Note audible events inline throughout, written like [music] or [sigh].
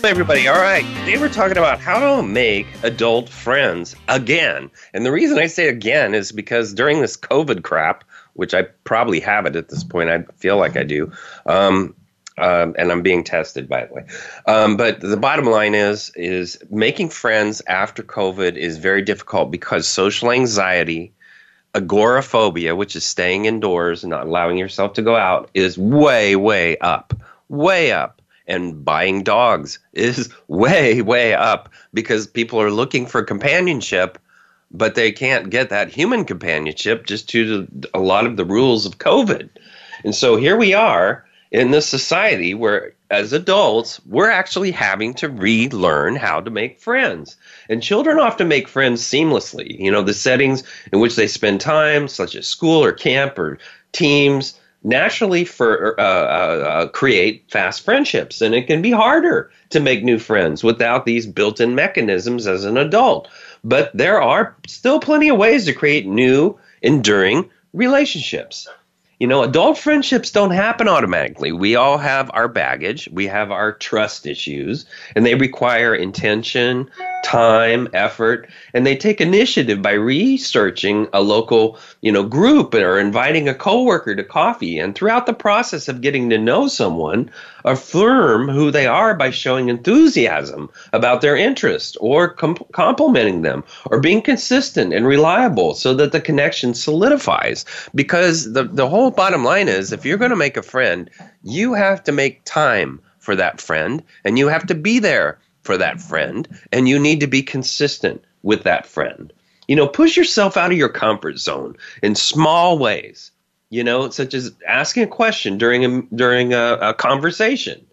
Hey everybody, all right. Today we're talking about how to make adult friends again. And the reason I say again is because during this COVID crap, which I probably have it at this point, I feel like I do, um, um, and I'm being tested, by the way. Um, but the bottom line is, is making friends after COVID is very difficult because social anxiety, agoraphobia, which is staying indoors and not allowing yourself to go out, is way, way up, way up and buying dogs is [laughs] way, way up because people are looking for companionship, but they can't get that human companionship just due to a lot of the rules of COVID. And so here we are in this society where, as adults, we're actually having to relearn how to make friends. And children often make friends seamlessly. You know, the settings in which they spend time, such as school or camp or teams, naturally for uh, uh, uh, create fast friendships. And it can be harder to make new friends without these built-in mechanisms as an adult. But there are still plenty of ways to create new enduring relationships. You know, adult friendships don't happen automatically. We all have our baggage, we have our trust issues, and they require intention, time, effort, and they take initiative by researching a local, you know, group or inviting a coworker to coffee. And throughout the process of getting to know someone, affirm who they are by showing enthusiasm about their interest or com- complimenting them or being consistent and reliable so that the connection solidifies. Because the, the whole bottom line is if you're going to make a friend, you have to make time for that friend and you have to be there for that friend and you need to be consistent with that friend. You know, push yourself out of your comfort zone in small ways you know, such as asking a question during a during a, a conversation,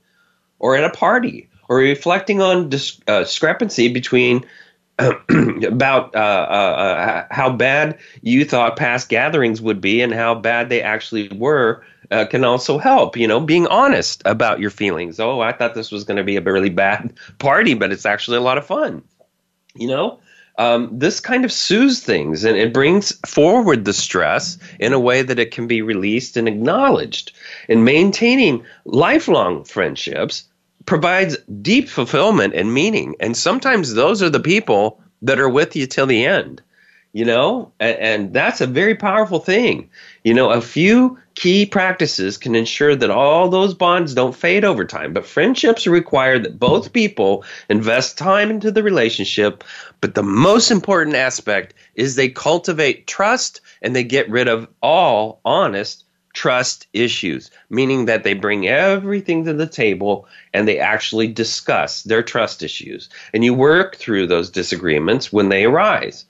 or at a party, or reflecting on dis- uh, discrepancy between [clears throat] about uh, uh, uh, how bad you thought past gatherings would be and how bad they actually were uh, can also help. You know, being honest about your feelings. Oh, I thought this was going to be a really bad [laughs] party, but it's actually a lot of fun. You know, um, this kind of soothes things and it brings forward the stress in a way that it can be released and acknowledged. And maintaining lifelong friendships provides deep fulfillment and meaning. And sometimes those are the people that are with you till the end you know and, and, that's a very powerful thing you know a few key practices can ensure that all those bonds don't fade over time but friendships require that both people invest time into the relationship but the most important aspect is they cultivate trust and they get rid of all honest trust issues, meaning that they bring everything to the table and they actually discuss their trust issues. And you work through those disagreements when they arise.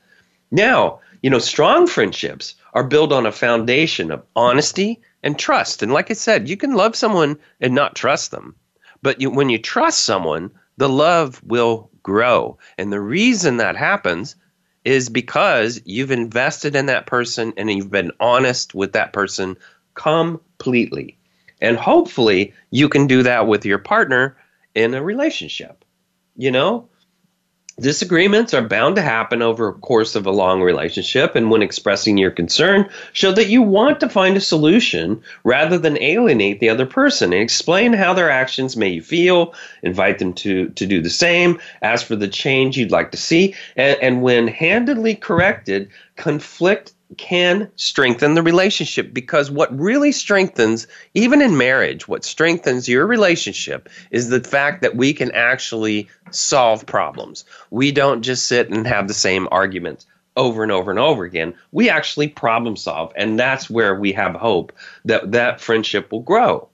Now, you know, strong friendships are built on a foundation of honesty and trust. And like I said, you can love someone and not trust them. But you, when you trust someone, the love will grow. And the reason that happens is because you've invested in that person and you've been honest with that person completely. And hopefully, you can do that with your partner in a relationship. You know, Disagreements are bound to happen over a course of a long relationship, and when expressing your concern, show that you want to find a solution rather than alienate the other person. And explain how their actions made you feel, invite them to, to do the same, ask for the change you'd like to see, and, and when handedly corrected, conflict can strengthen the relationship because what really strengthens, even in marriage, what strengthens your relationship is the fact that we can actually solve problems. We don't just sit and have the same arguments over and over and over again. We actually problem solve, and that's where we have hope that that friendship will grow.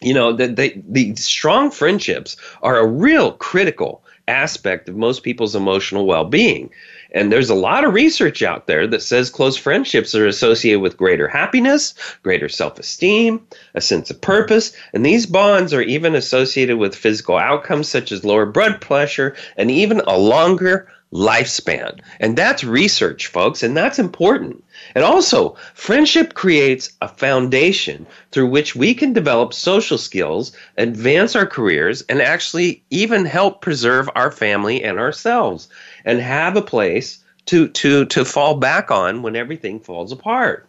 You know, that they, the strong friendships are a real critical aspect of most people's emotional well being. And there's a lot of research out there that says close friendships are associated with greater happiness, greater self esteem, a sense of purpose, and these bonds are even associated with physical outcomes such as lower blood pressure and even a longer lifespan. And that's research, folks, and that's important. And also, friendship creates a foundation through which we can develop social skills, advance our careers, and actually even help preserve our family and ourselves and have a place to, to, to fall back on when everything falls apart.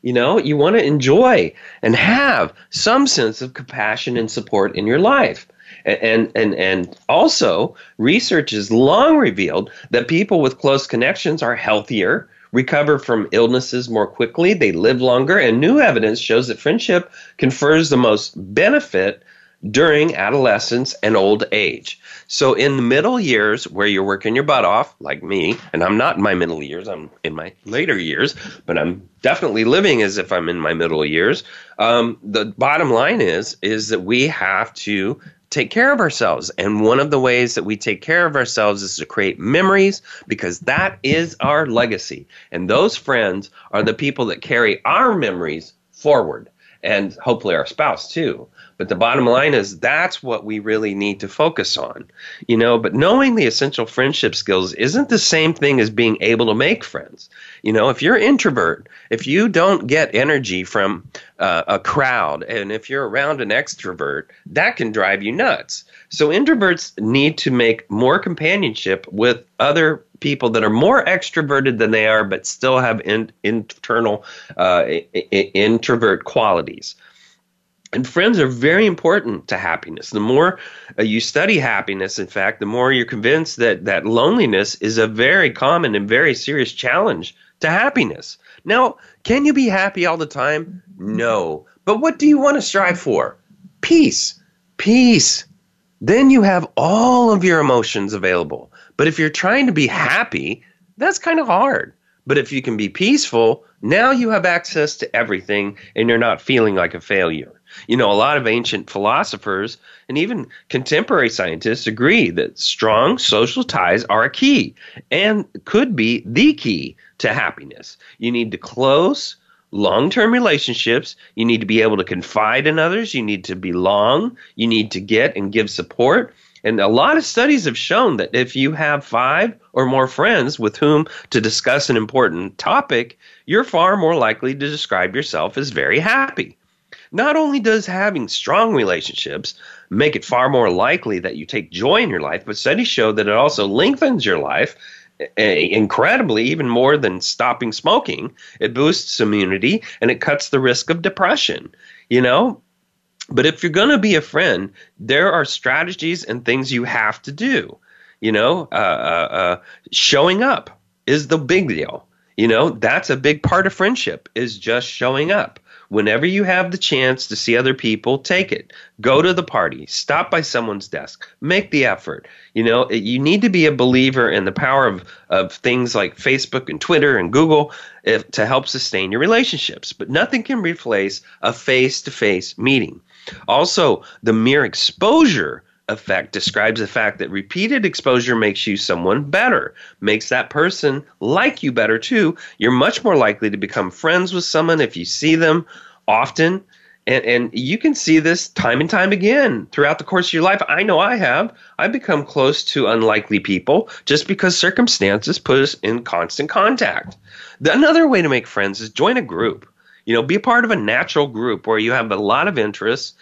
You know, you want to enjoy and have some sense of compassion and support in your life. And, and, and also, research has long revealed that people with close connections are healthier, recover from illnesses more quickly, they live longer, and new evidence shows that friendship confers the most benefit during adolescence and old age. So, in the middle years where you're working your butt off, like me, and I'm not in my middle years, I'm in my later years, but I'm definitely living as if I'm in my middle years. Um, the bottom line is is that we have to take care of ourselves. And one of the ways that we take care of ourselves is to create memories because that is our legacy. And those friends are the people that carry our memories forward and hopefully our spouse too. But the bottom line is that's what we really need to focus on. You know, but knowing the essential friendship skills isn't the same thing as being able to make friends. You know, if you're introvert, if you don't get energy from uh, a crowd, and if you're around an extrovert, that can drive you nuts. So introverts need to make more companionship with other people that are more extroverted than they are, but still have in, internal uh, introvert qualities. And friends are very important to happiness. The more uh, you study happiness, in fact, the more you're convinced that, that loneliness is a very common and very serious challenge to happiness. Now, can you be happy all the time? No. But what do you want to strive for? Peace. Peace. Then you have all of your emotions available. But if you're trying to be happy, that's kind of hard. But if you can be peaceful, now you have access to everything and you're not feeling like a failure. You know, a lot of ancient philosophers and even contemporary scientists agree that strong social ties are a key and could be the key to happiness. You need to close, long term relationships. You need to be able to confide in others. You need to belong. You need to get and give support. And a lot of studies have shown that if you have five or more friends with whom to discuss an important topic, you're far more likely to describe yourself as very happy. Not only does having strong relationships make it far more likely that you take joy in your life, but studies show that it also lengthens your life eh, incredibly, even more than stopping smoking. It boosts immunity and it cuts the risk of depression. You know, but if you're going to be a friend, there are strategies and things you have to do. You know, uh, uh, uh, showing up is the big deal. You know, that's a big part of friendship is just showing up. Whenever you have the chance to see other people, take it. Go to the party. Stop by someone's desk. Make the effort. You know, you need to be a believer in the power of, of things like Facebook and Twitter and Google if, to help sustain your relationships. But nothing can replace a face to face meeting. Also, the mere exposure effect describes the fact that repeated exposure makes you someone better, makes that person like you better too. You're much more likely to become friends with someone if you see them often. And, and you can see this time and time again throughout the course of your life. I know I have. I've become close to unlikely people just because circumstances put us in constant contact. The, another way to make friends is join a group. You know, be a part of a natural group where you have a lot of interests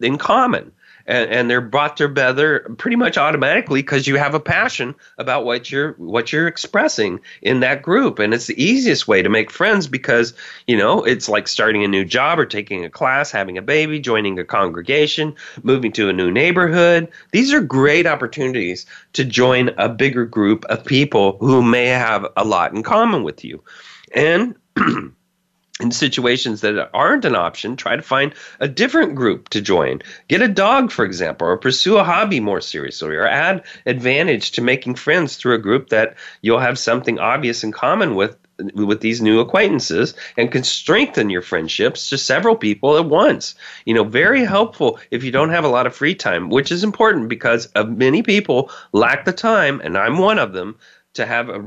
in common and, and they're brought together pretty much automatically because you have a passion about what you're what you're expressing in that group. And it's the easiest way to make friends because you know it's like starting a new job or taking a class having a baby joining a congregation moving to a new neighborhood. These are great opportunities to join a bigger group of people who may have a lot in common with you. And [clears throat] in situations that aren't an option, try to find a different group to join. Get a dog, for example, or pursue a hobby more seriously, or add advantage to making friends through a group that you'll have something obvious in common with with these new acquaintances and can strengthen your friendships to several people at once. You know, very helpful if you don't have a lot of free time, which is important because many people lack the time, and I'm one of them to have a,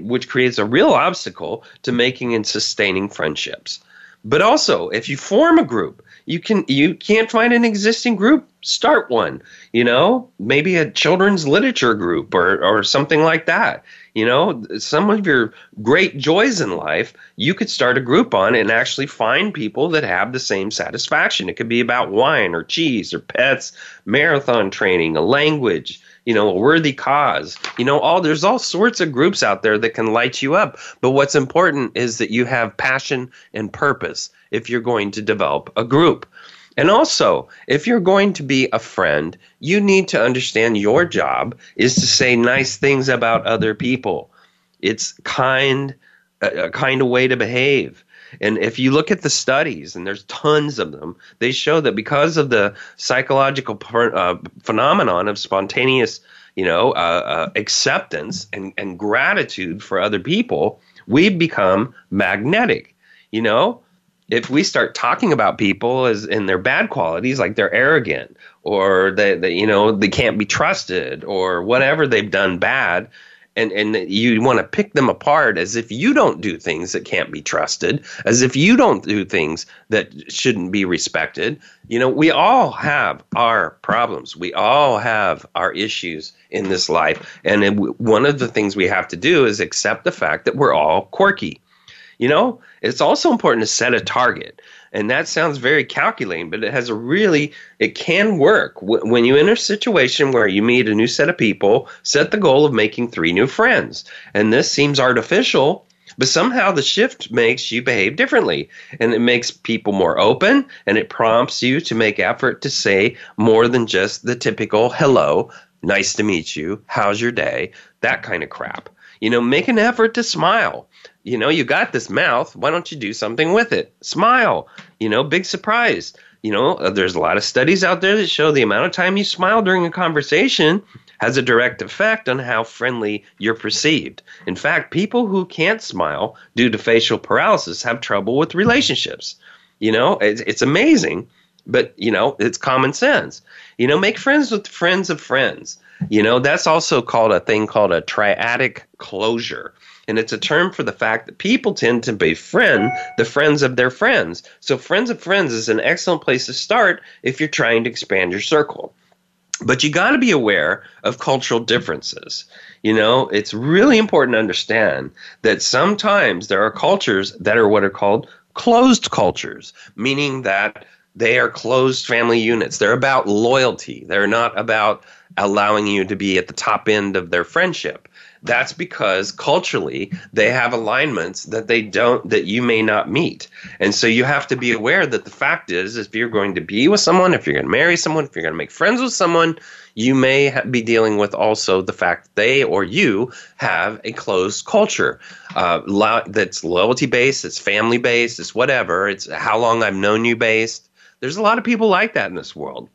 which creates a real obstacle to making and sustaining friendships. But also, if you form a group, you can you can't find an existing group, start one. You know, maybe a children's literature group or or something like that. You know, some of your great joys in life, you could start a group on and actually find people that have the same satisfaction. It could be about wine or cheese or pets, marathon training, a language, you know, a worthy cause. You know, all there's all sorts of groups out there that can light you up. But what's important is that you have passion and purpose if you're going to develop a group. And also, if you're going to be a friend, you need to understand your job is to say nice things about other people. It's kind a, kind of way to behave. And if you look at the studies, and there's tons of them, they show that because of the psychological uh, phenomenon of spontaneous, you know, uh, uh, acceptance and, and gratitude for other people, we become magnetic. You know, if we start talking about people as in their bad qualities, like they're arrogant or they, they you know, they can't be trusted or whatever they've done bad, and and you want to pick them apart as if you don't do things that can't be trusted as if you don't do things that shouldn't be respected. You know we all have our problems. We all have our issues in this life. And one of the things we have to do is accept the fact that we're all quirky. You know it's also important to set a target and that sounds very calculating but it has a really it can work when you enter a situation where you meet a new set of people set the goal of making three new friends. And this seems artificial but somehow the shift makes you behave differently. And it makes people more open and it prompts you to make effort to say more than just the typical hello nice to meet you. How's your day? That kind of crap. You know make an effort to smile you know, you got this mouth. Why don't you do something with it? Smile. You know, big surprise. You know, uh, there's a lot of studies out there that show the amount of time you smile during a conversation has a direct effect on how friendly you're perceived. In fact, people who can't smile due to facial paralysis have trouble with relationships. You know, it's, it's amazing, but, you know, it's common sense. You know, make friends with friends of friends. You know, that's also called a thing called a triadic closure and it's a term for the fact that people tend to befriend the friends of their friends. So, friends of friends is an excellent place to start if you're trying to expand your circle. But you got to be aware of cultural differences. You know, it's really important to understand that sometimes there are cultures that are what are called closed cultures, meaning that they are closed family units. They're about loyalty. They're not about allowing you to be at the top end of their friendship that's because culturally they have alignments that they don't that you may not meet. And so you have to be aware that the fact is if you're going to be with someone if you're going to marry someone if you're going to make friends with someone you may ha- be dealing with also the fact they or you have a closed culture. Uh, lo- that's loyalty based it's family based it's whatever it's how long i've known you based. There's a lot of people like that in this world.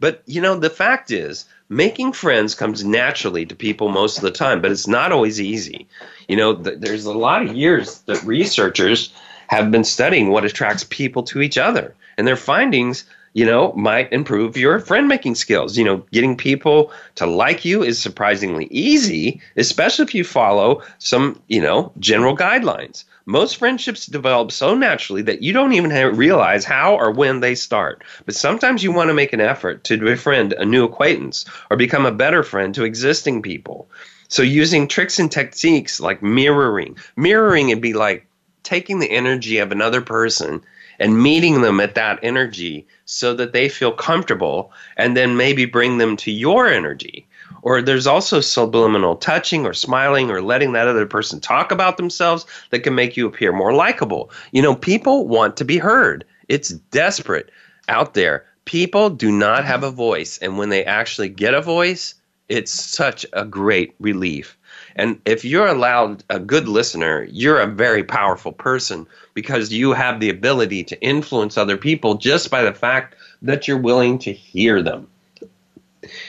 But you know the fact is making friends comes naturally to people most of the time, but it's not always easy. You know, th- there's a lot of years that researchers have been studying what attracts people to each other, and their findings, you know, might improve your friend making skills. You know, getting people to like you is surprisingly easy, especially if you follow some, you know, general guidelines. Most friendships develop so naturally that you don't even realize how or when they start. But sometimes you want to make an effort to befriend a new acquaintance or become a better friend to existing people. So using tricks and techniques like mirroring. Mirroring would be like taking the energy of another person and meeting them at that energy so that they feel comfortable and then maybe bring them to your energy. Or there's also subliminal touching or smiling or letting that other person talk about themselves that can make you appear more likable. You know, people want to be heard. It's desperate out there. People do not have a voice. And when they actually get a voice, it's such a great relief. And if you're allowed a good listener, you're a very powerful person because you have the ability to influence other people just by the fact that you're willing to hear them.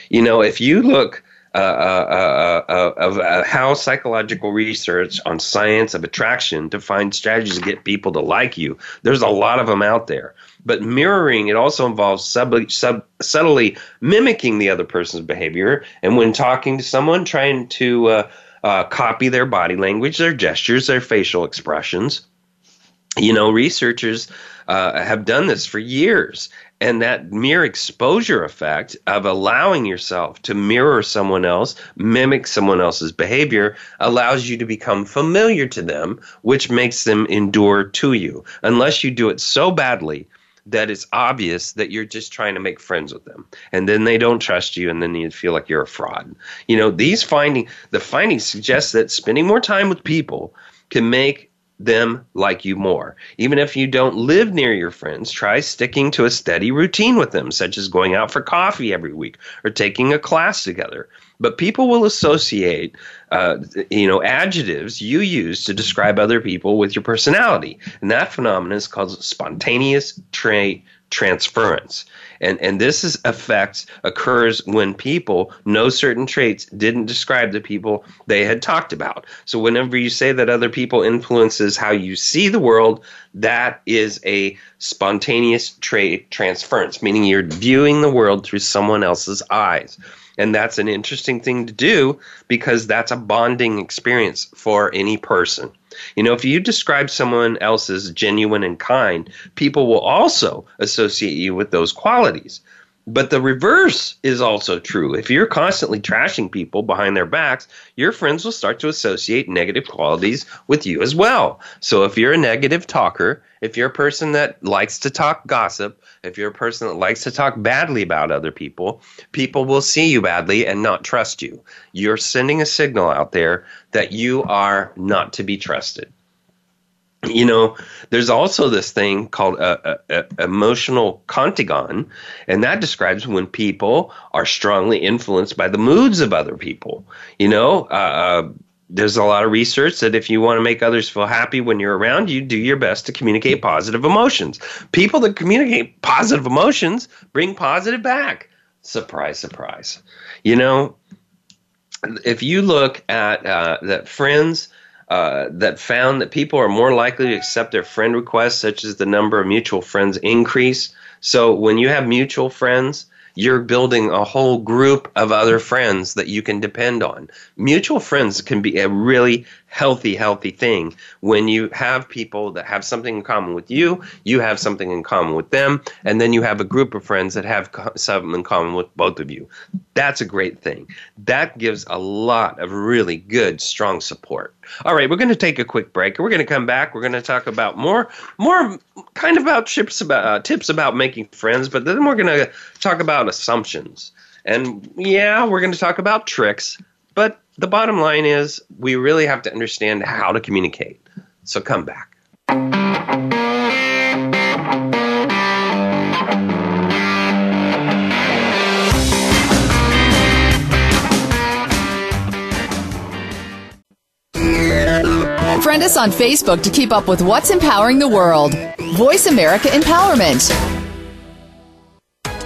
You know, if you look uh, uh, uh, uh of uh, how psychological research on science of attraction to find strategies to get people to like you. There's a lot of them out there. But mirroring, it also involves sub, sub, subtly mimicking the other person's behavior. And when talking to someone, trying to copy their body language, their gestures, their facial expressions. You know, researchers uh, have done this for years. And that mere exposure effect of allowing yourself to mirror someone else, mimic someone else's behavior, allows you to become familiar to them, which makes them endure to you. Unless you do it so badly that it's obvious that you're just trying to make friends with them and then they don't trust you and then you feel like you're a fraud you know these finding the findings suggest that spending more time with people can make them like you more. Even if you don't live near your friends, try sticking to a steady routine with them, such as going out for coffee every week or taking a class together. But people will associate, uh, you know, adjectives you use to describe other people with your personality, and that phenomenon is called spontaneous trait transference. And, and this is effect occurs when people know certain traits didn't describe the people they had talked about. So whenever you say that other people influences how you see the world, that is a spontaneous trait transference, meaning you're viewing the world through someone else's eyes. And that's an interesting thing to do because that's a bonding experience for any person. You know, if you describe someone else as genuine and kind, people will also associate you with those qualities. But the reverse is also true. If you're constantly trashing people behind their backs, your friends will start to associate negative qualities with you as well. So if you're a negative talker, if you're a person that likes to talk gossip, if you're a person that likes to talk badly about other people, people will see you badly and not trust you. You're sending a signal out there that you are not to be trusted you know, there's also this thing called a, a, a, emotional contagion, and that describes when people are strongly influenced by the moods of other people. You know, uh, uh, there's a lot of research that if you want to make others feel happy when you're around, you do your best to communicate positive emotions. People that communicate positive emotions bring positive back. Surprise, surprise. You know, if you look at uh, that friends uh, that found that people are more likely to accept their friend requests, such as the number of mutual friends increase. So when you have mutual friends, you're building a whole group of other friends that you can depend on. Mutual friends can be a really healthy, healthy thing when you have people that have something in common with you, you have something in common with them, and then you have a group of friends that have something in common with both of you. That's a great thing. That gives a lot of really good, strong support. All right, we're going to take a quick break. We're going to come back. We're going to talk about more, more kind of about tips about uh, tips about making friends, but then we're going to talk about assumptions. And yeah, we're going to talk about tricks, but the bottom line is we really have to understand how to communicate. So come back. Friend us on Facebook to keep up with what's empowering the world. Voice America Empowerment.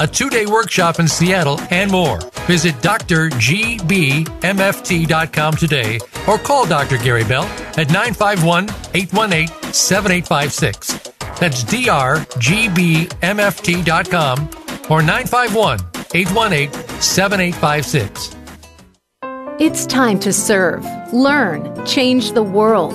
a two day workshop in Seattle, and more. Visit drgbmft.com today or call Dr. Gary Bell at 951 818 7856. That's drgbmft.com or 951 818 7856. It's time to serve, learn, change the world.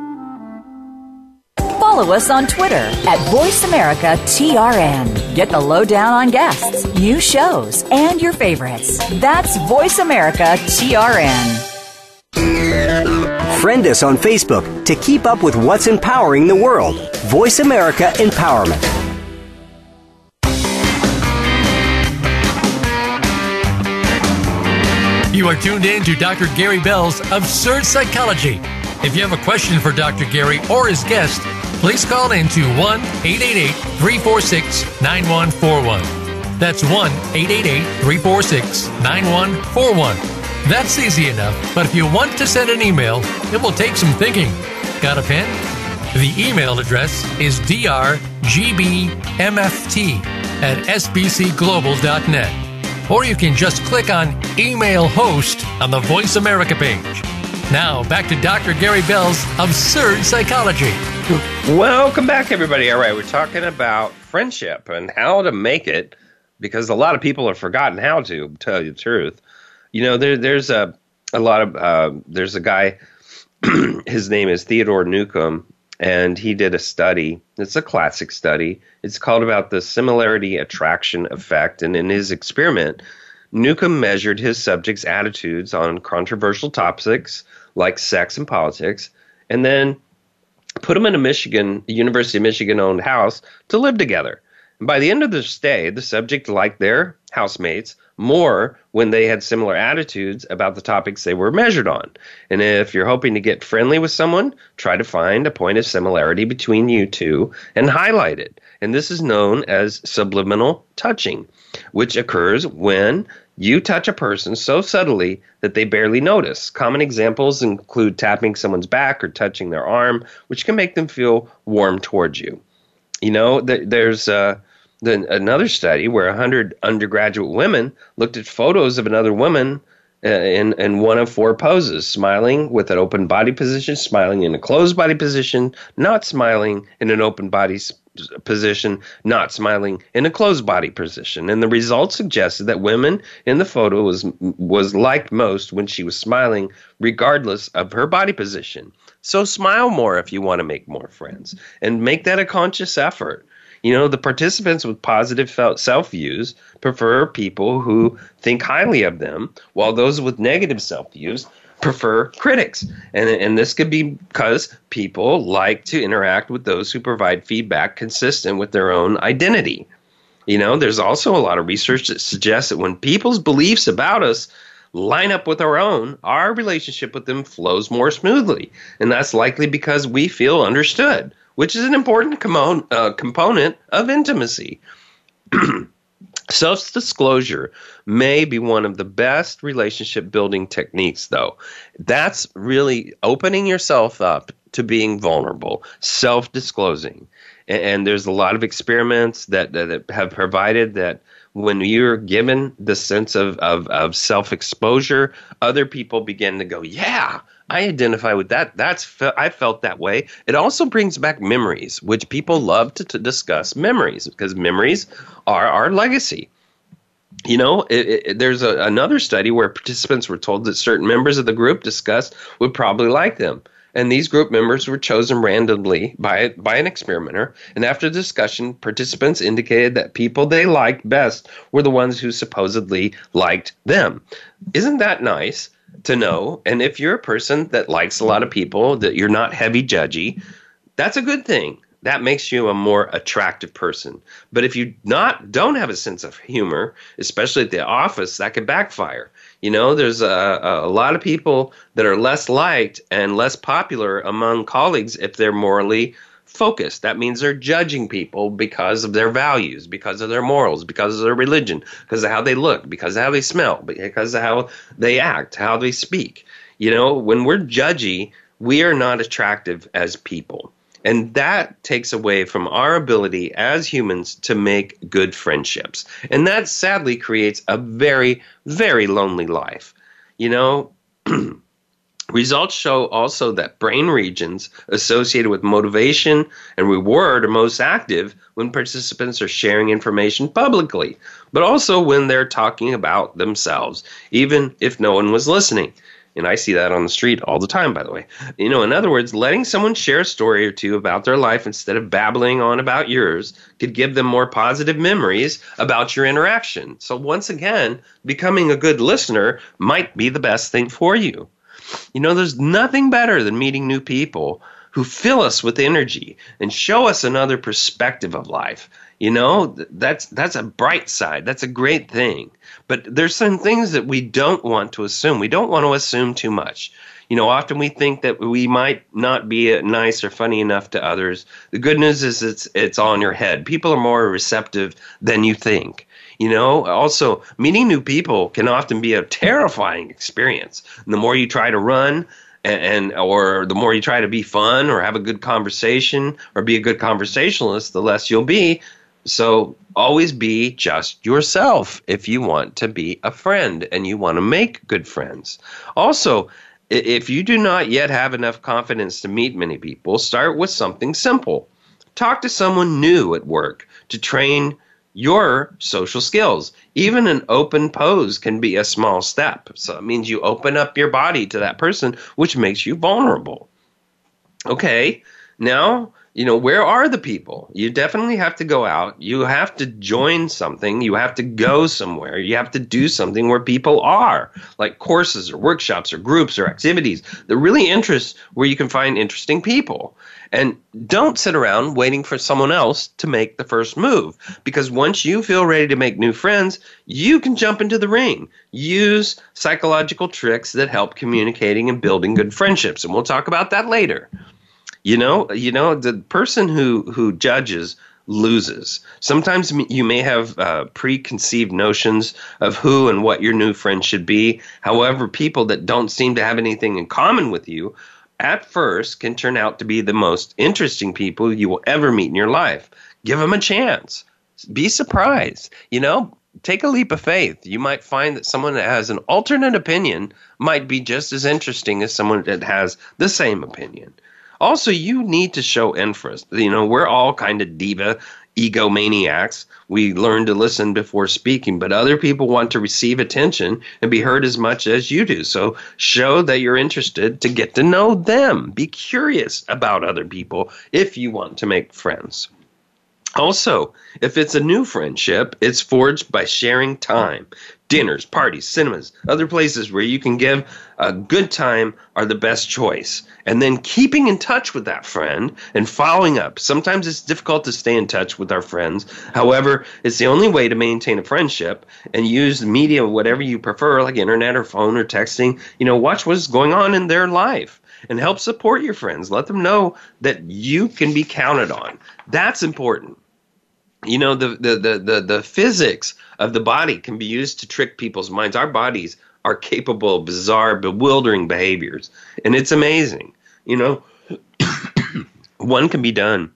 follow us on Twitter at VoiceAmericaTRN. Get the lowdown on guests, new shows, and your favorites. That's VoiceAmericaTRN. Friend us on Facebook to keep up with what's empowering the world. Voice America Empowerment. You are tuned in to Dr. Gary Bell's Absurd Psychology. If you have a question for Dr. Gary or his guest, please call in to 1 888 346 9141. That's 1 888 346 9141. That's easy enough, but if you want to send an email, it will take some thinking. Got a pen? The email address is drgbmft at sbcglobal.net or you can just click on Email Host on the Voice America page. Now, back to Dr. Gary Bell's Absurd Psychology. Welcome back, everybody. All right, we're talking about friendship and how to make it because a lot of people have forgotten how to, tell you the truth. You know, there, there's a, a lot of, uh, there's a guy, [clears throat] his name is Theodore Newcomb, and he did a study. It's a classic study. It's called about the similarity attraction effect. And in his experiment, Newcomb measured his subjects' attitudes on controversial topics like sex and politics, and then put them in a Michigan, University of Michigan owned house to live together. And by the end of the stay, the subject liked their housemates more when they had similar attitudes about the topics they were measured on. And if you're hoping to get friendly with someone, try to find a point of similarity between you two and highlight it. And this is known as subliminal touching, which occurs when you touch a person so subtly that they barely notice. Common examples include tapping someone's back or touching their arm, which can make them feel warm towards you. You know, there's uh, another study where 100 undergraduate women looked at photos of another woman Uh, in, in one of four poses smiling with an open body position, smiling in a closed body position, not smiling in an open body position, not smiling in a closed body position. And the results suggested that women in the photo was, was liked most when she was smiling, regardless of her body position. So smile more if you want to make more friends and make that a conscious effort. You know, the participants with positive self views prefer people who think highly of them, while those with negative self views prefer critics. And, and this could be because people like to interact with those who provide feedback consistent with their own identity. You know, there's also a lot of research that suggests that when people's beliefs about us line up with our own, our relationship with them flows more smoothly. And that's likely because we feel understood which is an important com- uh, component of intimacy. [clears throat] Self disclosure may be one of the best relationship building techniques, though. That's really opening yourself up to being vulnerable, self disclosing. And, and, there's a lot of experiments that, that have provided that when you're given the sense of, of, of self exposure, other people begin to go, Yeah, I identify with that. That's I felt that way. It also brings back memories, which people love to, to discuss memories because memories are our legacy. You know, it, it, there's a, another study where participants were told that certain members of the group discussed would probably like them. And these group members were chosen randomly by, by an experimenter. And after discussion, participants indicated that people they liked best were the ones who supposedly liked them. Isn't that nice? To know. And if you're a person that likes a lot of people, that you're not heavy judgy, that's a good thing. That makes you a more attractive person. But if you not don't have a sense of humor, especially at the office, that could backfire. You know, there's a, a lot of people that are less liked and less popular among colleagues if they're morally focused. That means they're judging people because of their values, because of their morals, because of their religion, because of how they look, because of how they smell, because of how they act, how they speak. You know, when we're judgy, we are not attractive as people. And that takes away from our ability as humans to make good friendships. And that sadly creates a very, very lonely life. You know, [clears throat] Results show also that brain regions associated with motivation and reward are most active when participants are sharing information publicly, but also when they're talking about themselves, even if no one was listening. And I see that on the street all the time, by the way. You know, in other words, letting someone share a story or two about their life instead of babbling on about yours could give them more positive memories about your interaction. So, once again, becoming a good listener might be the best thing for you. You know, there's nothing better than meeting new people who fill us with energy and show us another perspective of life. You know, that's that's a bright side. That's a great thing. But there's some things that we don't want to assume. We don't want to assume too much. You know, often we think that we might not be uh, nice or funny enough to others. The good news is it's it's all in your head. People are more receptive than you think. You know, also meeting new people can often be a terrifying experience. And the more you try to run, and, and, or the more you try to be fun or have a good conversation or be a good conversationalist, the less you'll be. So always be just yourself if you want to be a friend and you want to make good friends. Also, if you do not yet have enough confidence to meet many people, start with something simple. Talk to someone new at work to train your social skills. Even an open pose can be a small step. So it means you open up your body to that person, which makes you vulnerable. Okay, now you know, where are the people? You definitely have to go out. You have to join something. You have to go somewhere. You have to do something where people are, like courses or workshops or groups or activities that really interest where you can find interesting people. And don't sit around waiting for someone else to make the first move because once you feel ready to make new friends, you can jump into the ring. Use psychological tricks that help communicating and building good friendships. And we'll talk about that later. You know, you know, the person who who judges loses. Sometimes you may have uh, preconceived notions of who and what your new friend should be. However, people that don't seem to have anything in common with you at first can turn out to be the most interesting people you will ever meet in your life. Give them a chance. Be surprised. You know, take a leap of faith. You might find that someone that has an alternate opinion might be just as interesting as someone that has the same opinion. Also, you need to show interest. You know, we're all kind of diva egomaniacs. We learn to listen before speaking, but other people want to receive attention and be heard as much as you do. So show that you're interested to get to know them. Be curious about other people if you want to make friends. Also, if it's a new friendship, it's forged by sharing time dinners, parties, cinemas, other places where you can give a good time are the best choice. And then keeping in touch with that friend and following up. Sometimes it's difficult to stay in touch with our friends. However, it's the only way to maintain a friendship and use the media, whatever you prefer, like internet or phone or texting. You know, watch what's going on in their life and help support your friends. Let them know that you can be counted on. That's important you know the, the the the the physics of the body can be used to trick people's minds. Our bodies are capable of bizarre bewildering behaviors and it's amazing. You know [coughs] one can be done.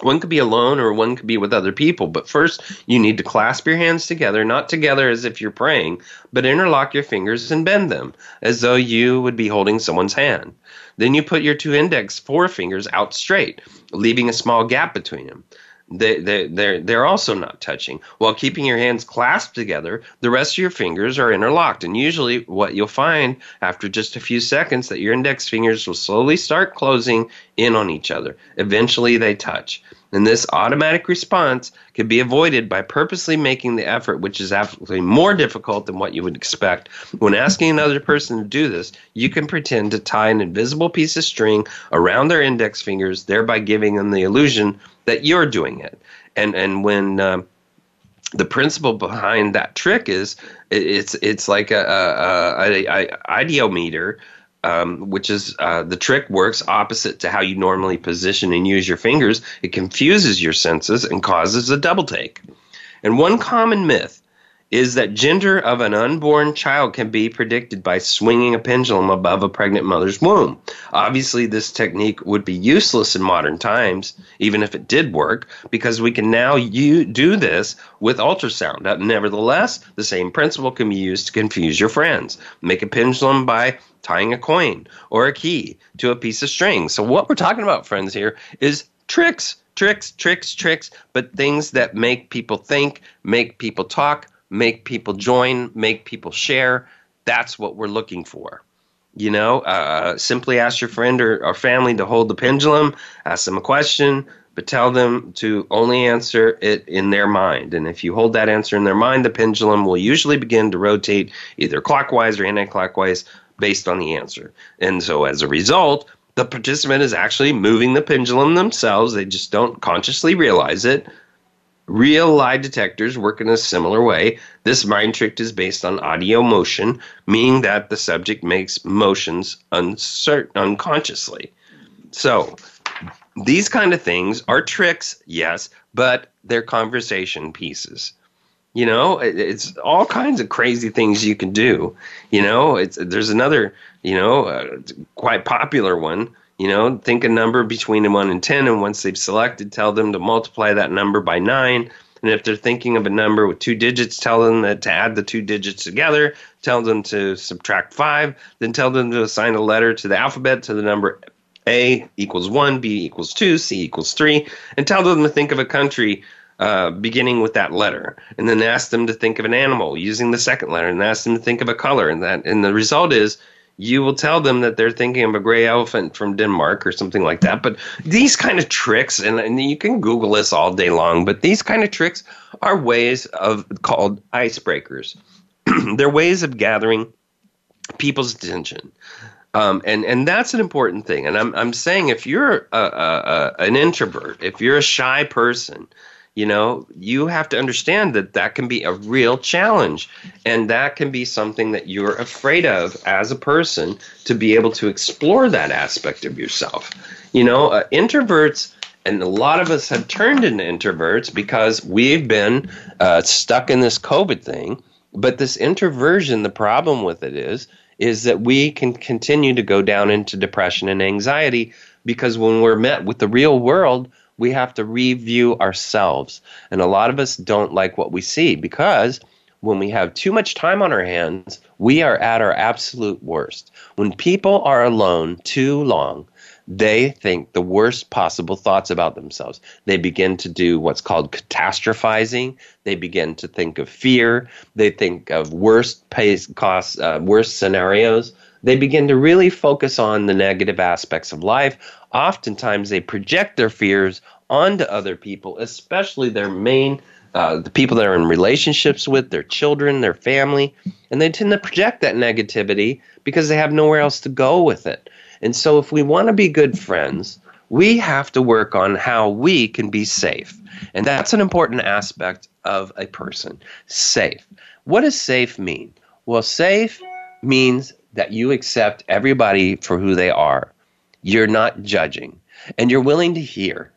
One could be alone or one could be with other people but first you need to clasp your hands together not together as if you're praying but interlock your fingers and bend them as though you would be holding someone's hand. Then you put your two index forefingers out straight leaving a small gap between them they, they, they're, they're also not touching. While keeping your hands clasped together, the rest of your fingers are interlocked. And usually, what you'll find after just a few seconds, that your index fingers will slowly start closing in on each other. Eventually, they touch. And this automatic response can be avoided by purposely making the effort, which is absolutely more difficult than what you would expect. When asking another person to do this, you can pretend to tie an invisible piece of string around their index fingers, thereby giving them the illusion that you're doing it. And and when uh, the principle behind that trick is it's it's like a, a, a, a ideomotor, um, which is uh, the trick works opposite to how you normally position and use your fingers. It confuses your senses and causes a double take. And one common myth is that gender of an unborn child can be predicted by swinging a pendulum above a pregnant mother's womb. Obviously, this technique would be useless in modern times, even if it did work, because we can now u- do this with ultrasound. Nevertheless, the same principle can be used to confuse your friends. Make a pendulum by tying a coin or a key to a piece of string. So, what we're talking about, friends, here is tricks. Tricks, tricks, tricks, but things that make people think, make people talk, make people join, make people share. That's what we're looking for. You know, uh, simply ask your friend or, or family to hold the pendulum, ask them a question, but tell them to only answer it in their mind. And if you hold that answer in their mind, the pendulum will usually begin to rotate either clockwise or anti clockwise based on the answer. And so as a result, the participant is actually moving the pendulum themselves. They just don't consciously realize it. Real lie detectors work in a similar way. This mind trick is based on audio motion, meaning that the subject makes motions uncertain, unconsciously. So, these kind of things are tricks, yes, but they're conversation pieces. You know, it's all kinds of crazy things you can do. You know, it's there's another, you know, uh, quite popular one. You know, think a number between one and ten, and once they've selected, tell them to multiply that number by nine. And if they're thinking of a number with two digits, tell them that to add the two digits together. Tell them to subtract five. Then tell them to assign a letter to the alphabet to the number A equals one, B equals two, C equals three, and tell them to think of a country uh, beginning with that letter, and then ask them to think of an animal using the second letter, and ask them to think of a color, and that, and the result is you will tell them that they're thinking of a gray elephant from Denmark or something like that. But these kind of tricks, and, and you can Google this all day long, but these kind of tricks are ways of called icebreakers. [clears throat] they're ways of gathering people's attention. Um, and and that's an important thing. And I'm I'm saying if you're a, a, a, an introvert, if you're a shy person, you know you have to understand that that can be a real challenge and that can be something that you're afraid of as a person to be able to explore that aspect of yourself. You know uh, introverts and a lot of us have turned into introverts because we've been uh, stuck in this covid thing but this introversion the problem with it is is that we can continue to go down into depression and anxiety because when we're met with the real world we have to review ourselves. And a lot of us don't like what we see because when we have too much time on our hands, we are at our absolute worst. When people are alone too long, they think the worst possible thoughts about themselves. They begin to do what's called catastrophizing. They begin to think of fear. They think of worst pays costs, uh, worst scenarios. They begin to really focus on the negative aspects of life, oftentimes they project their fears onto other people, especially their main uh, the people that are in relationships with their children, their family, and they tend to project that negativity because they have nowhere else to go with it. And so, if we want to be good friends, we have to work on how we can be safe. And that's an important aspect of a person. Safe. What does safe mean? Well, safe means that you accept everybody for who they are. You're not judging. And you're willing to hear.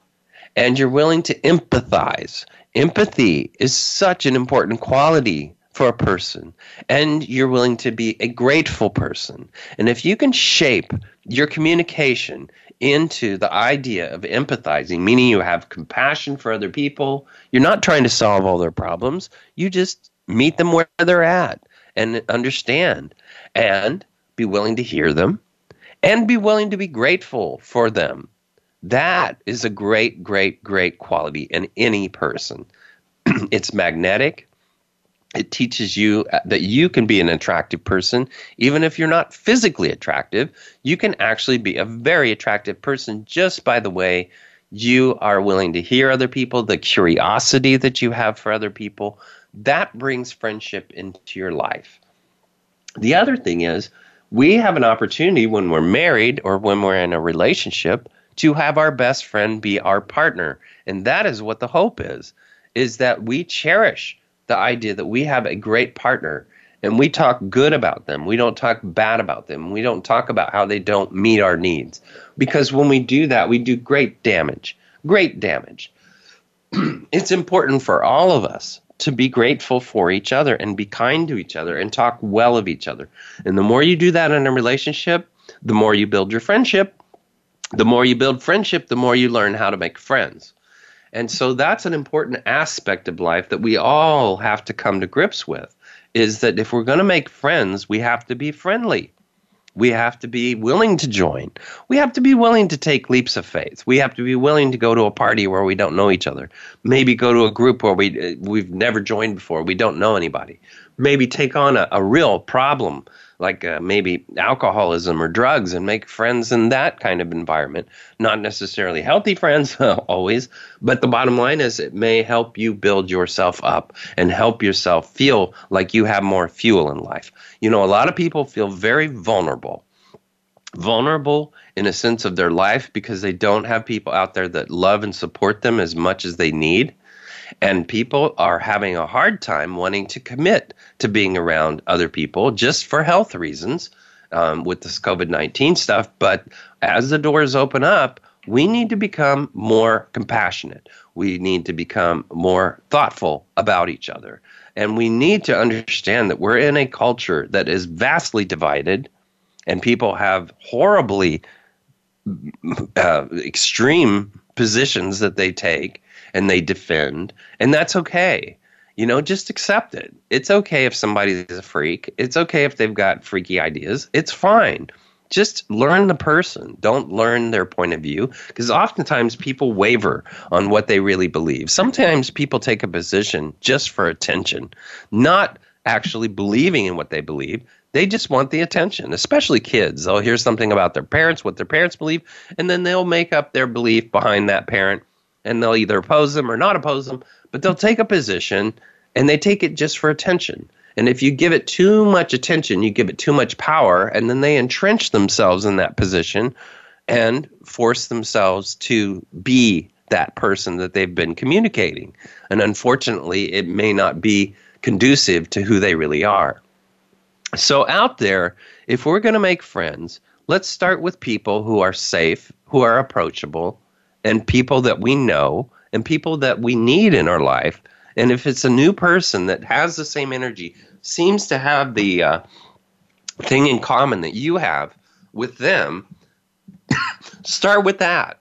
And you're willing to empathize. Empathy is such an important quality for a person. And you're willing to be a grateful person. And if you can shape your communication into the idea of empathizing, meaning you have compassion for other people, you're not trying to solve all their problems, you just meet them where they're at and understand. And be willing to hear them and be willing to be grateful for them. That is a great, great, great quality in any person. [clears throat] it's magnetic. It teaches you uh, that you can be an attractive person, even if you're not physically attractive. You can actually be a very attractive person just by the way you are willing to hear other people, the curiosity that you have for other people. That brings friendship into your life. The other thing is, we have an opportunity when we're married or when we're in a relationship to have our best friend be our partner. And that is what the hope is, is that we cherish the idea that we have a great partner and we talk good about them. We don't talk bad about them. We don't talk about how they don't meet our needs. Because when we do that, we do great damage. Great damage. [clears throat] it's important for all of us to be grateful for each other and be kind to each other and talk well of each other. And the more you do that in a relationship, the more you build your friendship. The more you build friendship, the more you learn how to make friends. And so that's an important aspect of life that we all have to come to grips with is that if we're going to make friends, we have to be friendly. We have to be willing to join. We have to be willing to take leaps of faith. We have to be willing to go to a party where we don't know each other. Maybe go to a group where we uh, we've never joined before. We don't know anybody. Maybe take on a, a real problem like uh, maybe alcoholism or drugs and make friends in that kind of environment. Not necessarily healthy friends [laughs] always, but the bottom line is it may help you build yourself up and help yourself feel like you have more fuel in life. You know, a lot of people feel very vulnerable. Vulnerable in a sense of their life because they don't have people out there that love and support them as much as they need. And people are having a hard time wanting to commit to being around other people just for health reasons um, with this COVID 19 stuff. But as the doors open up, we need to become more compassionate. We need to become more thoughtful about each other. And we need to understand that we're in a culture that is vastly divided, and people have horribly uh, extreme positions that they take and they defend, and that's okay. You know, just accept it. It's okay if somebody's a freak. It's okay if they've got freaky ideas. It's fine. Just learn the person. Don't learn their point of view because oftentimes people waver on what they really believe. Sometimes people take a position just for attention, not actually believing in what they believe. They just want the attention, especially kids. They'll hear something about their parents, what their parents believe, and then they'll make up their belief behind that parent and they'll either oppose them or not oppose them, but they'll take a position and they take it just for attention. And if you give it too much attention, you give it too much power, and then they entrench themselves in that position and force themselves to be that person that they've been communicating. And unfortunately, it may not be conducive to who they really are. So, out there, if we're going to make friends, let's start with people who are safe, who are approachable, and people that we know and people that we need in our life. And if it's a new person that has the same energy, seems to have the uh, thing in common that you have with them, [coughs] start with that.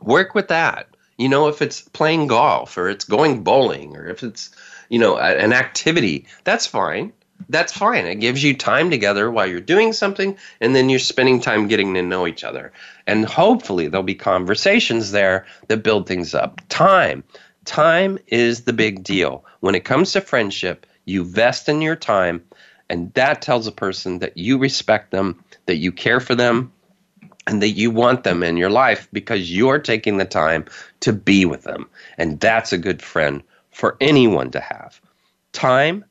Work with that. You know, if it's playing golf or it's going bowling or if it's, you know, an activity, that's fine that's fine. It gives you time together while you're doing something, and then you're spending time getting to know each other. And hopefully, there'll be conversations there that build things up. Time. Time is the big deal. When it comes to friendship, you vest in your time, and that tells a person that you respect them, that you care for them, and that you want them in your life because you're taking the time to be with them. And that's a good friend for anyone to have. Time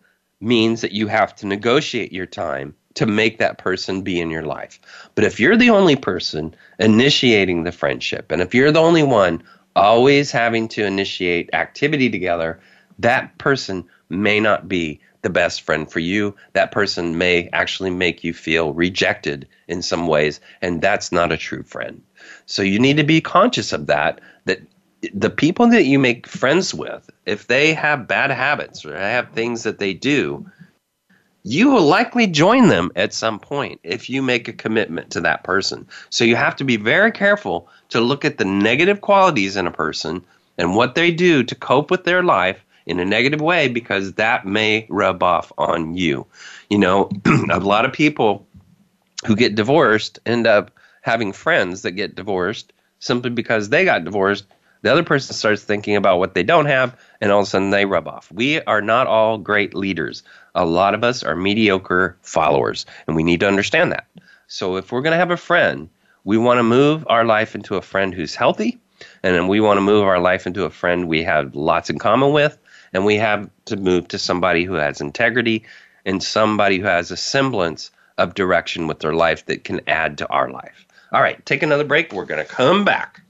means that you have to negotiate your time to make that person be in your life. But if you're the only person initiating the friendship, and if you're the only one always having to initiate activity together, that person may not be the best friend for you. That person may actually make you feel rejected in some ways, and that's not a true friend. So you need to be conscious of that, that the people that you make friends with, if they have bad habits or have things that they do, you will likely join them at some point if you make a commitment to that person. So you have to be very careful to look at the negative qualities in a person and what they do to cope with their life in a negative way because that may rub off on you. You know, [clears throat] a lot of people who get divorced end up having friends that get divorced simply because they got divorced the other person starts thinking about what they don't have, and all of a sudden they rub off. We are not all great leaders. A lot of us are mediocre followers, and we need to understand that. So if we're going to have a friend, we want to move our life into a friend who's healthy, and then we want to move our life into a friend we have lots in common with, and we have to move to somebody who has integrity and somebody who has a semblance of direction with their life that can add to our life. All right, take another break. We're going to come back.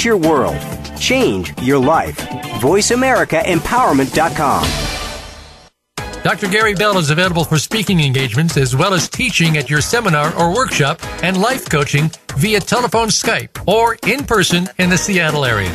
Change your world. Change your life. VoiceAmericaEmpowerment.com. Dr. Gary Bell is available for speaking engagements as well as teaching at your seminar or workshop and life coaching via telephone, Skype, or in person in the Seattle area.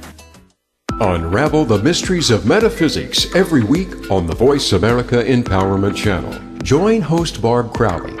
Unravel the mysteries of metaphysics every week on the Voice America Empowerment Channel. Join host Barb Crowley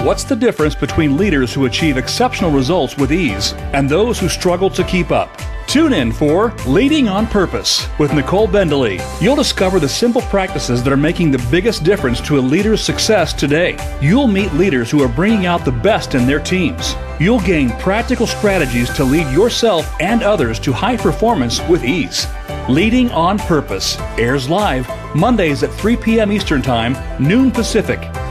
What's the difference between leaders who achieve exceptional results with ease and those who struggle to keep up? Tune in for Leading on Purpose with Nicole Bendaly. You'll discover the simple practices that are making the biggest difference to a leader's success today. You'll meet leaders who are bringing out the best in their teams. You'll gain practical strategies to lead yourself and others to high performance with ease. Leading on Purpose airs live Mondays at 3 p.m. Eastern Time, noon Pacific,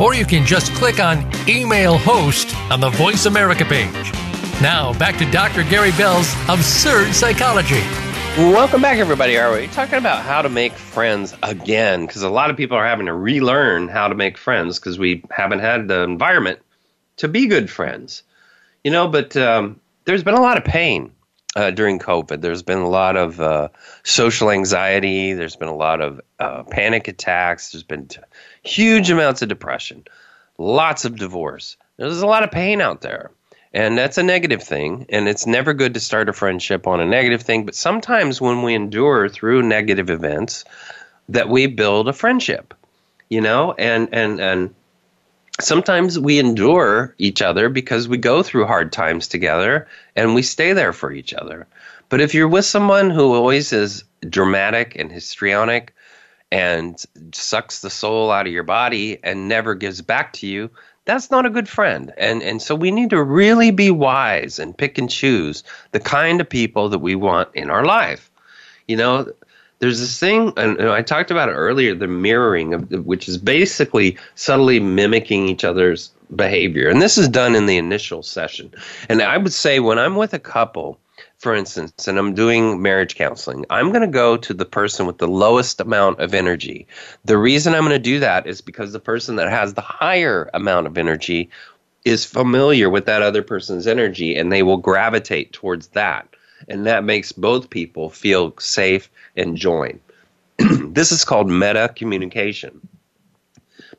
Or you can just click on Email Host on the Voice America page. Now, back to Dr. Gary Bell's Absurd Psychology. Welcome back, everybody. Are we talking about how to make friends again? Because a lot of people are having to relearn how to make friends because we haven't had the environment to be good friends. You know, but um, there's been a lot of pain uh, during COVID. There's been a lot of uh, social anxiety. There's been a lot of uh, panic attacks. There's been t- huge amounts of depression, lots of divorce. There's a lot of pain out there. And that's a negative thing. And it's never good to start a friendship on a negative thing. But sometimes when we endure through negative events, that we build a friendship, you know, and, and, and, Sometimes we endure each other because we go through hard times together and we stay there for each other. But if you're with someone who always is dramatic and histrionic and sucks the soul out of your body and never gives back to you, that's not a good friend. And and so we need to really be wise and pick and choose the kind of people that we want in our life. You know, there's this thing, and I talked about it earlier, the mirroring, of, which is basically subtly mimicking each other's behavior. And this is done in the initial session. And I would say when I'm with a couple, for instance, and I'm doing marriage counseling, I'm going to go to the person with the lowest amount of energy. The reason I'm going to do that is because the person that has the higher amount of energy is familiar with that other person's energy and they will gravitate towards that. And that makes both people feel safe and join. [clears throat] this is called meta communication.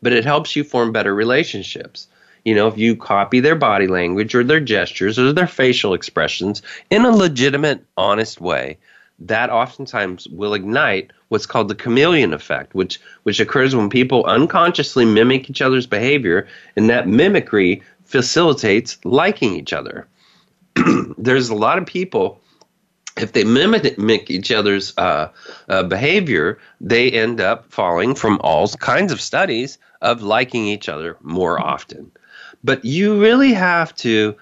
But it helps you form better relationships. You know, if you copy their body language or their gestures or their facial expressions in a legitimate, honest way, that oftentimes will ignite what's called the chameleon effect, which which occurs when people unconsciously mimic each other's behavior, and that mimicry facilitates liking each other. [clears throat] There's a lot of people if they mimic each other's uh, uh, behavior, they end up falling from all kinds of studies of liking each other more often. But you really have to,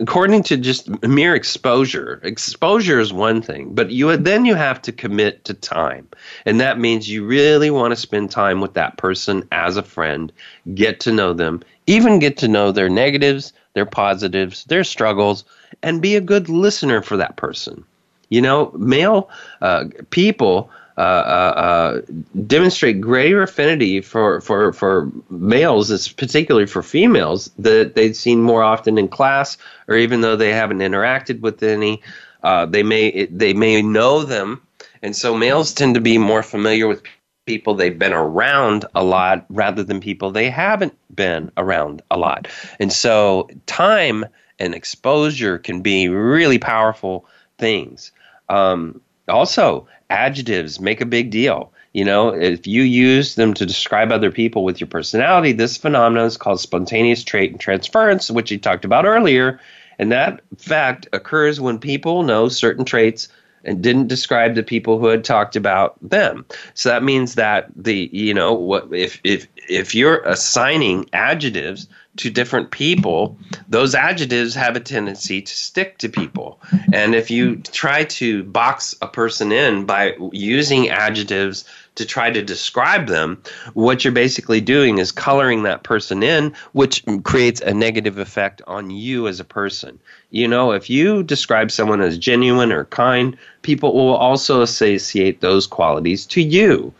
according to just mere exposure, exposure is one thing, but you then you have to commit to time, and that means you really want to spend time with that person as a friend, get to know them, even get to know their negatives, their positives, their struggles and be a good listener for that person. You know, male uh, people uh, uh, uh, demonstrate greater affinity for, for, for males, it's particularly for females, that they've seen more often in class, or even though they haven't interacted with any, uh, they may they may know them, and so males tend to be more familiar with people they've been around a lot rather than people they haven't been around a lot. And so time and exposure can be really powerful things. Um, also, adjectives make a big deal. You know, if you use them to describe other people with your personality, this phenomenon is called spontaneous trait and transference, which you talked about earlier. And that fact occurs when people know certain traits and didn't describe the people who had talked about them. So that means that the you know what if if if you're assigning adjectives to different people, those adjectives have a tendency to stick to people. And if you try to box a person in by using adjectives to try to describe them, what you're basically doing is coloring that person in, which creates a negative effect on you as a person. You know, if you describe someone as genuine or kind, people will also associate those qualities to you.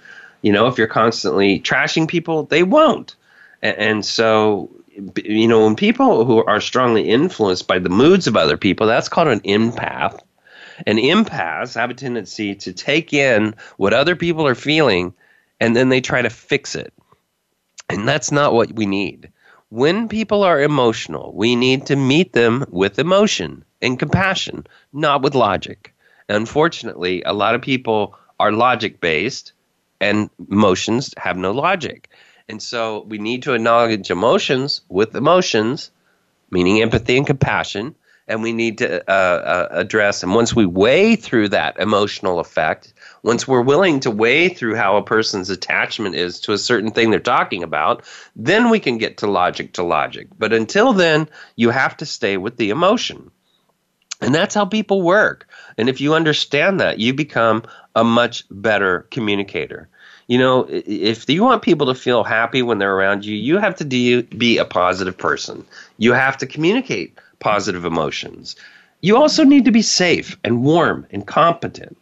You know, if you're constantly trashing people, they won't. And, so, you know, when people who are strongly influenced by the moods of other people, that's called an empath and empaths have a tendency to take in what other people are feeling and then they try to fix it. And that's not what we need. When people are emotional, we need to meet them with emotion and compassion, not with logic. Unfortunately, a lot of people are logic based and emotions have no logic. And so we need to acknowledge emotions with emotions, meaning empathy and compassion, and we need to uh, uh, address. And once we weigh through that emotional effect, once we're willing to weigh through how a person's attachment is to a certain thing they're talking about, then we can get to logic to logic. But until then, you have to stay with the emotion. And that's how people work. And if you understand that, you become a much better communicator. You know, if you want people to feel happy when they're around you, you have to be a positive person. You have to communicate positive emotions. You also need to be safe and warm and competent.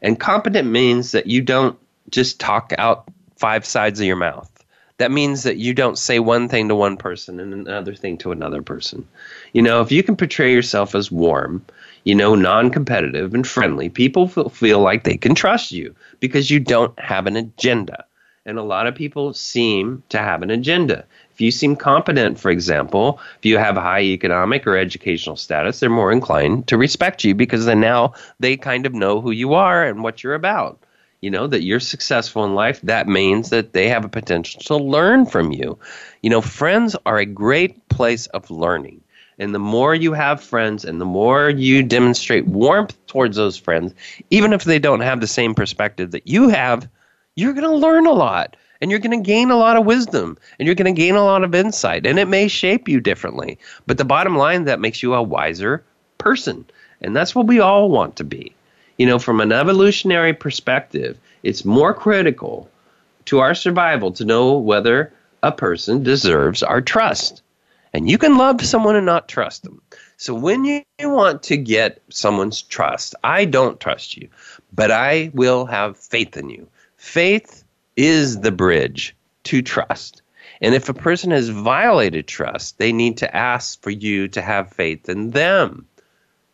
And competent means that you don't just talk out five sides of your mouth. That means that you don't say one thing to one person and another thing to another person. You know, if you can portray yourself as warm, you know, non competitive and friendly, people feel, feel like they can trust you because you don't have an agenda. And a lot of people seem to have an agenda. If you seem competent, for example, if you have high economic or educational status, they're more inclined to respect you because then now they kind of know who you are and what you're about. You know, that you're successful in life, that means that they have a potential to learn from you. You know, friends are a great place of learning. And the more you have friends and the more you demonstrate warmth towards those friends, even if they don't have the same perspective that you have, you're going to learn a lot and you're going to gain a lot of wisdom and you're going to gain a lot of insight and it may shape you differently. But the bottom line that makes you a wiser person. And that's what we all want to be. You know from an evolutionary perspective it's more critical to our survival to know whether a person deserves our trust. And you can love someone and not trust them. So when you want to get someone's trust i don't trust you but i will have faith in you. Faith is the bridge to trust. And if a person has violated trust, they need to ask for you to have faith in them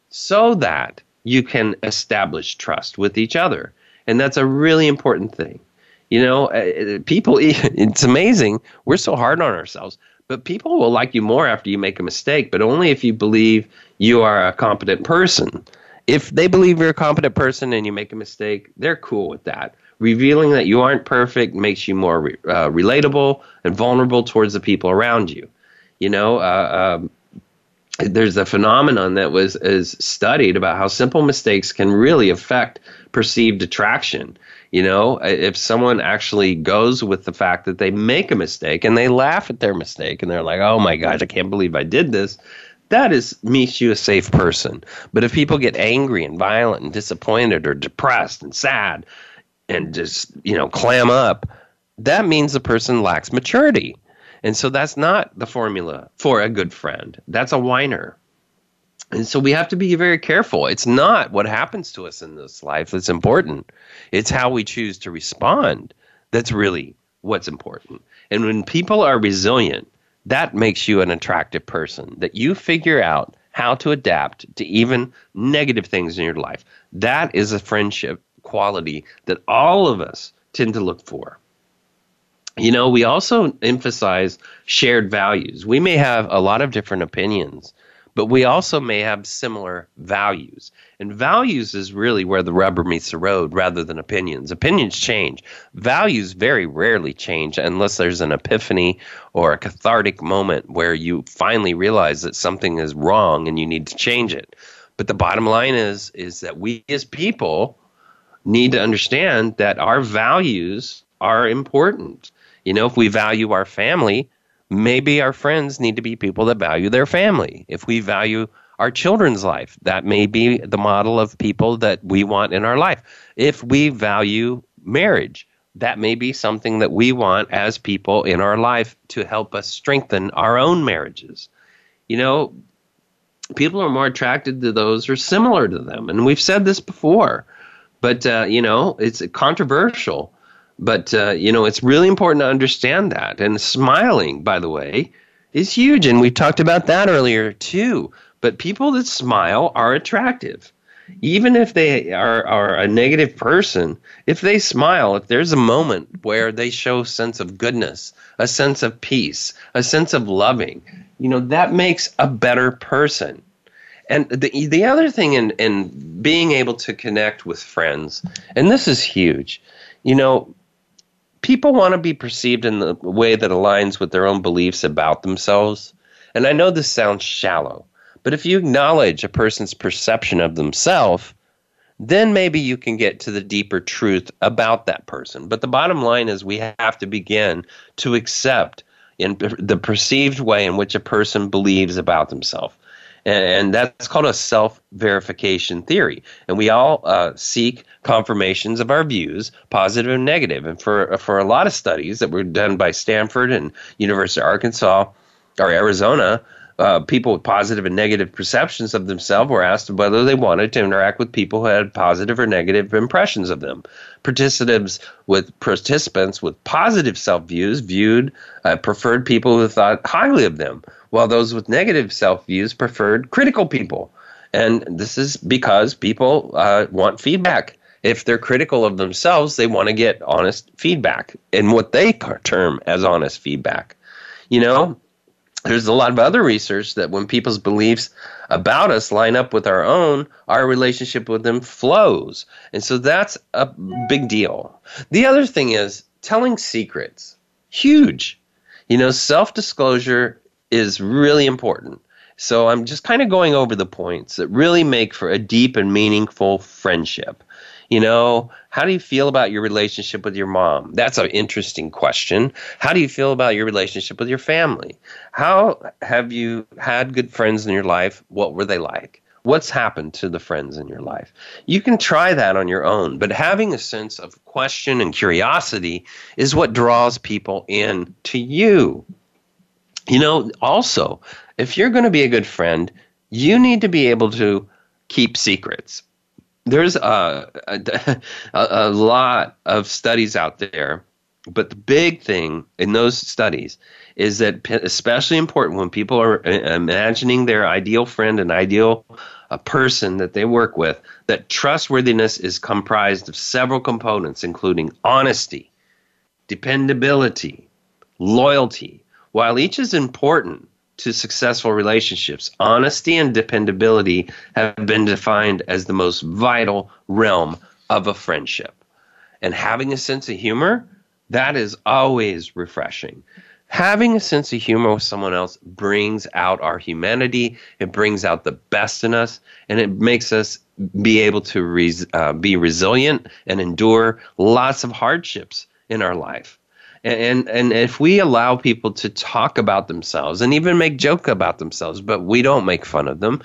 so that you can establish trust with each other. And that's a really important thing. You know, uh, uh, people, [laughs] it's amazing. We're so hard on ourselves, but people will like you more after you make a mistake, but only if you believe you are a competent person. If they believe you're a competent person and you make a mistake, they're cool with that revealing that you aren't perfect makes you more re- uh, relatable and vulnerable towards the people around you. You know, uh, um, there's a phenomenon that was is studied about how simple mistakes can really affect perceived attraction. You know, if someone actually goes with the fact that they make a mistake and they laugh at their mistake and they're like, "Oh my gosh, I can't believe I did this," that is makes you a safe person. But if people get angry and violent and disappointed or depressed and sad, and just you know clam up that means the person lacks maturity. And so that's not the formula for a good friend. That's a whiner. And so we have to be very careful. It's not what happens to us in this life that's important. It's how we choose to respond that's really what's important. And when people are resilient that makes you an attractive person that you figure out how to adapt to even negative things in your life. That is a friendship quality that all of us tend to look for. You know, we also emphasize shared values. We may have a lot of different opinions, but we also may have similar values. And values is really where the rubber meets the road rather than opinions. Opinions change. Values very rarely change unless there's an epiphany or a cathartic moment where you finally realize that something is wrong and you need to change it. But the bottom line is is that we as people need to understand that our values are important. You know, if we value our family, maybe our friends need to be people that value their family. If we value our children's life, that may be the model of people that we want in our life. If we value marriage, that may be something that we want as people in our life to help us strengthen our own marriages. You know, people are more attracted to those who are similar to them. And we've said this before, but, uh, you know, it's controversial. But, uh, you know, it's really important to understand that. And smiling, by the way, is huge. And we talked about that earlier, too. But people that smile are attractive. Even if they are, are a negative person, if they smile, if there's a moment where they show sense of goodness, a sense of peace, a sense of loving, you know, that makes a better person. And the the other thing in in being able to connect with friends, and this is huge, you know, people want to be perceived in the way that aligns with their own beliefs about themselves. And I know this sounds shallow, but if you acknowledge a person's perception of themselves, then maybe you can get to the deeper truth about that person. But the bottom line is we have to begin to accept in the perceived way in which a person believes about themselves. And, that's called a self verification theory. And we all uh, seek confirmations of our views, positive and negative. And for, for a lot of studies that were done by Stanford and University of Arkansas or Arizona, uh, people with positive and negative perceptions of themselves were asked whether they wanted to interact with people who had positive or negative impressions of them. Participants with participants with positive self views viewed uh, preferred people who thought highly of them, while those with negative self views preferred critical people. And this is because people uh, want feedback. If they're critical of themselves, they want to get honest feedback and what they term as honest feedback. You know, there's a lot of other research that when people's beliefs about us line up with our own, our relationship with them flows. And so that's a big deal. The other thing is telling secrets. Huge. You know, self disclosure is really important. So I'm just kind of going over the points that really make for a deep and meaningful friendship. You know, how do you feel about your relationship with your mom? That's an interesting question. How do you feel about your relationship with your family? How have you had good friends in your life? What were they like? What's happened to the friends in your life? You can try that on your own, but having a sense of question and curiosity is what draws people in to you. You know, also, if you're going to be a good friend, you need to be able to keep secrets. There's a, [laughs] a, a lot of studies out there, but the big thing in those studies is that especially important when people are uh, imagining their ideal friend and ideal a uh, person that they work with that trustworthiness is comprised of several components including honesty dependability loyalty while each is important to successful relationships. Honesty and dependability have been defined as the most vital realm of a friendship. And having a sense of humor, that is always refreshing. Having a sense of humor with someone else brings out our humanity, it brings out the best in us, and it makes us be able to res- uh, be resilient and endure lots of hardships in our life and and if we allow people to talk about themselves and even make joke about themselves but we don't make fun of them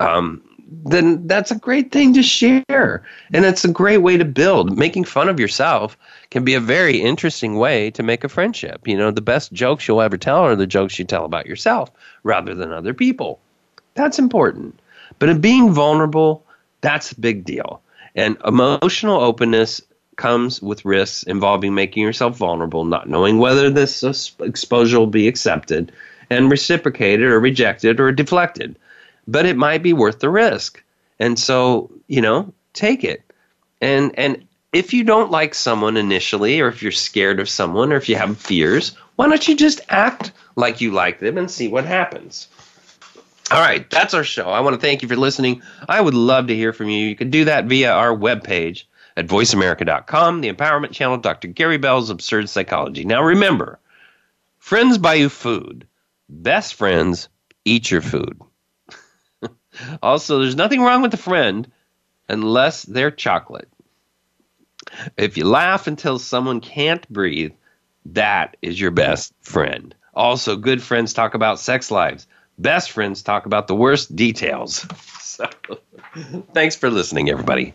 um, then that's a great thing to share. And it's a great way to build. Making fun of yourself can be a very interesting way to make a friendship. You know the best jokes you'll ever tell are the jokes you tell about yourself rather than other people. That's important. But in being vulnerable that's a big deal. And emotional openness comes with risks involving making yourself vulnerable, not knowing whether this exposure will be accepted and reciprocated or rejected or deflected. But it might be worth the risk. And so, you know, take it. And and if you don't like someone initially, or if you're scared of someone, or if you have fears, why don't you just act like you like them and see what happens? All right, that's our show. I want to thank you for listening. I would love to hear from you. You can do that via our webpage at voiceamerica.com, the empowerment channel, Dr. Gary Bell's Absurd Psychology. Now remember, friends buy you food. Best friends eat your food. [laughs] also, there's nothing wrong with a friend unless they're chocolate. If you laugh until someone can't breathe, that is your best friend. Also, good friends talk about sex lives. Best friends talk about the worst details. [laughs] So, thanks for listening, everybody.